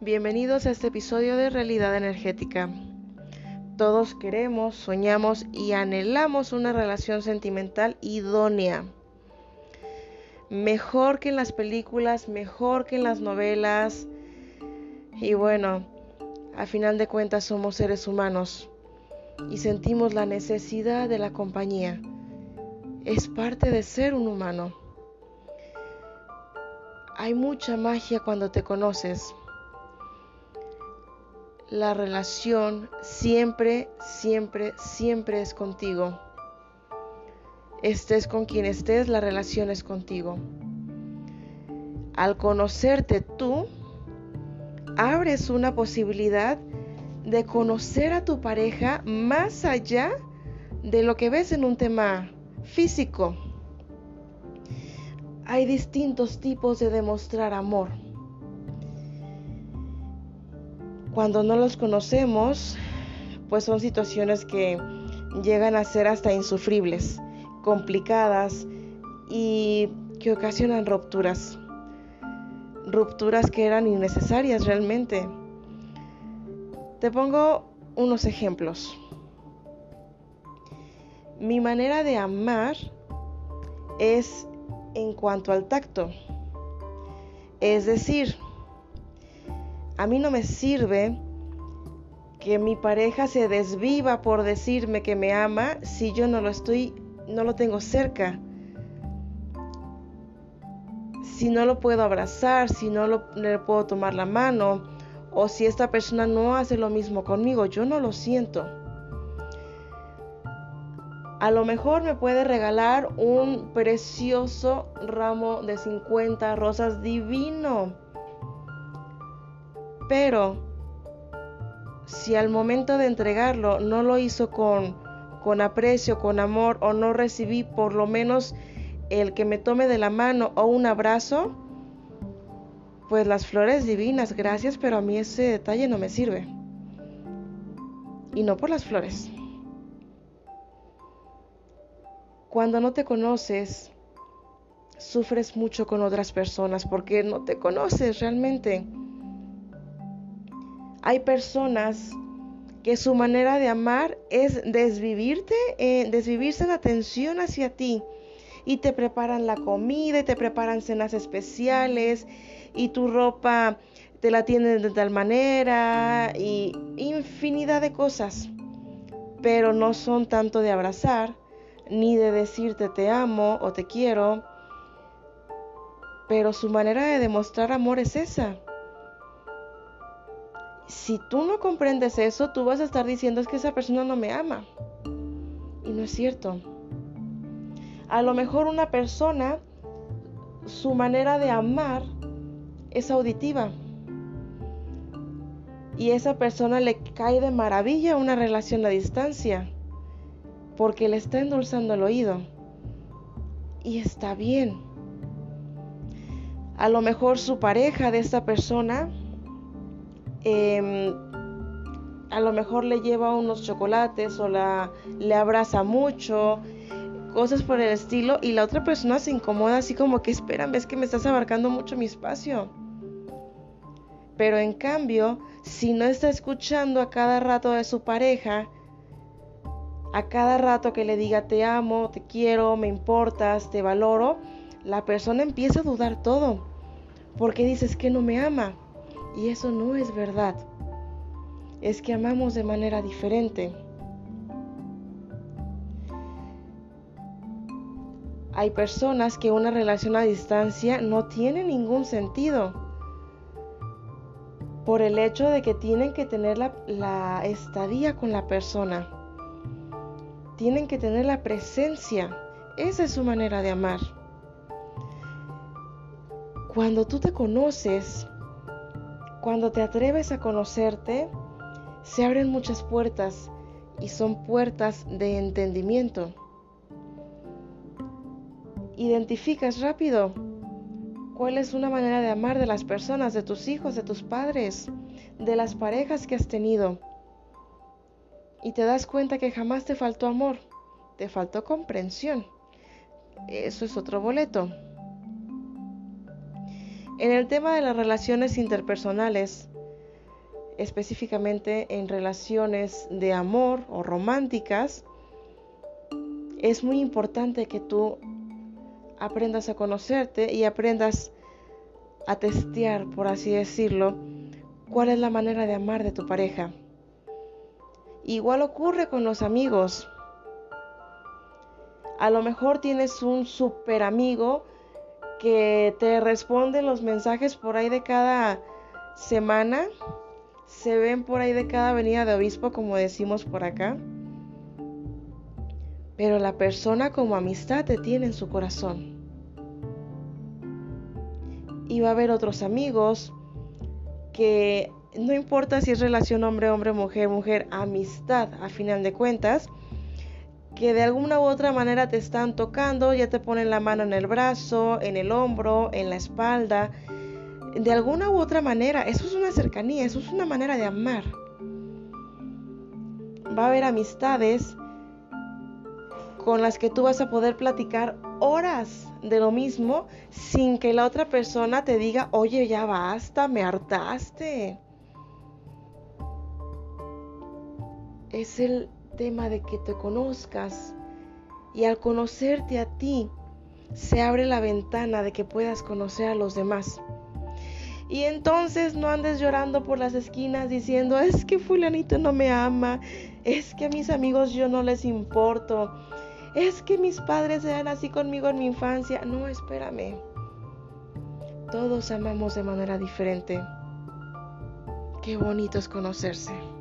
Bienvenidos a este episodio de Realidad Energética. Todos queremos, soñamos y anhelamos una relación sentimental idónea. Mejor que en las películas, mejor que en las novelas. Y bueno, a final de cuentas somos seres humanos y sentimos la necesidad de la compañía. Es parte de ser un humano. Hay mucha magia cuando te conoces la relación siempre, siempre, siempre es contigo. Estés con quien estés, la relación es contigo. Al conocerte tú, abres una posibilidad de conocer a tu pareja más allá de lo que ves en un tema físico. Hay distintos tipos de demostrar amor. Cuando no los conocemos, pues son situaciones que llegan a ser hasta insufribles, complicadas y que ocasionan rupturas. Rupturas que eran innecesarias realmente. Te pongo unos ejemplos. Mi manera de amar es en cuanto al tacto. Es decir, a mí no me sirve que mi pareja se desviva por decirme que me ama si yo no lo estoy, no lo tengo cerca. Si no lo puedo abrazar, si no lo, le puedo tomar la mano, o si esta persona no hace lo mismo conmigo, yo no lo siento. A lo mejor me puede regalar un precioso ramo de 50 rosas divino pero si al momento de entregarlo no lo hizo con, con aprecio, con amor, o no recibí por lo menos el que me tome de la mano o un abrazo, pues las flores divinas, gracias, pero a mí ese detalle no me sirve. Y no por las flores. Cuando no te conoces, sufres mucho con otras personas porque no te conoces realmente. Hay personas que su manera de amar es desvivirte, eh, desvivirse en atención hacia ti. Y te preparan la comida y te preparan cenas especiales y tu ropa te la tienen de tal manera y infinidad de cosas. Pero no son tanto de abrazar ni de decirte te amo o te quiero. Pero su manera de demostrar amor es esa si tú no comprendes eso, tú vas a estar diciendo es que esa persona no me ama. Y no es cierto. A lo mejor una persona, su manera de amar es auditiva. Y esa persona le cae de maravilla una relación a distancia. Porque le está endulzando el oído. Y está bien. A lo mejor su pareja de esta persona Em, a lo mejor le lleva unos chocolates o la, le abraza mucho, cosas por el estilo, y la otra persona se incomoda así como que esperan, ves que me estás abarcando mucho mi espacio. Pero en cambio, si no está escuchando a cada rato de su pareja, a cada rato que le diga te amo, te quiero, me importas, te valoro, la persona empieza a dudar todo. Porque dices que no me ama. Y eso no es verdad. Es que amamos de manera diferente. Hay personas que una relación a distancia no tiene ningún sentido por el hecho de que tienen que tener la, estadía con la persona. Tienen que tener la presencia. Esa es su manera de amar. Cuando tú te conoces, cuando te atreves a conocerte, se abren muchas puertas y son puertas de entendimiento. Identificas rápido cuál es una manera de amar de las personas, de tus hijos, de tus padres, de las parejas que has tenido. Y te das cuenta que jamás te faltó amor, te faltó comprensión. Eso es otro boleto. En el tema de las relaciones interpersonales, específicamente en relaciones de amor o románticas, es muy importante que tú aprendas a conocerte y aprendas a testear, por así decirlo, cuál es la manera de amar de tu pareja. Igual ocurre con los amigos. A lo mejor tienes un super amigo que te responde los mensajes por ahí de cada semana. Se ven por ahí de cada venida de obispo, como decimos por acá. Pero la persona como amistad te tiene en su corazón. Y va a haber otros amigos que no importa si es relación hombre, hombre, mujer, mujer, amistad a final de cuentas, que de alguna u otra manera te están tocando, ya te ponen la mano en el brazo, en el hombro, en la espalda, de alguna u otra manera, eso es una cercanía, eso es una manera de amar. Va a haber amistades con las que tú vas a poder platicar horas de lo mismo sin que la otra persona te diga, oye, ya basta, me hartaste. Es el tema de que te conozcas y al conocerte a ti se abre la ventana de que puedas conocer a los demás. Y entonces no andes llorando por las esquinas diciendo, es que fulanito no me ama, es que a mis amigos yo no les importo, es que mis padres eran así conmigo en mi infancia. No, espérame. Todos amamos de manera diferente. Qué bonito es conocerse.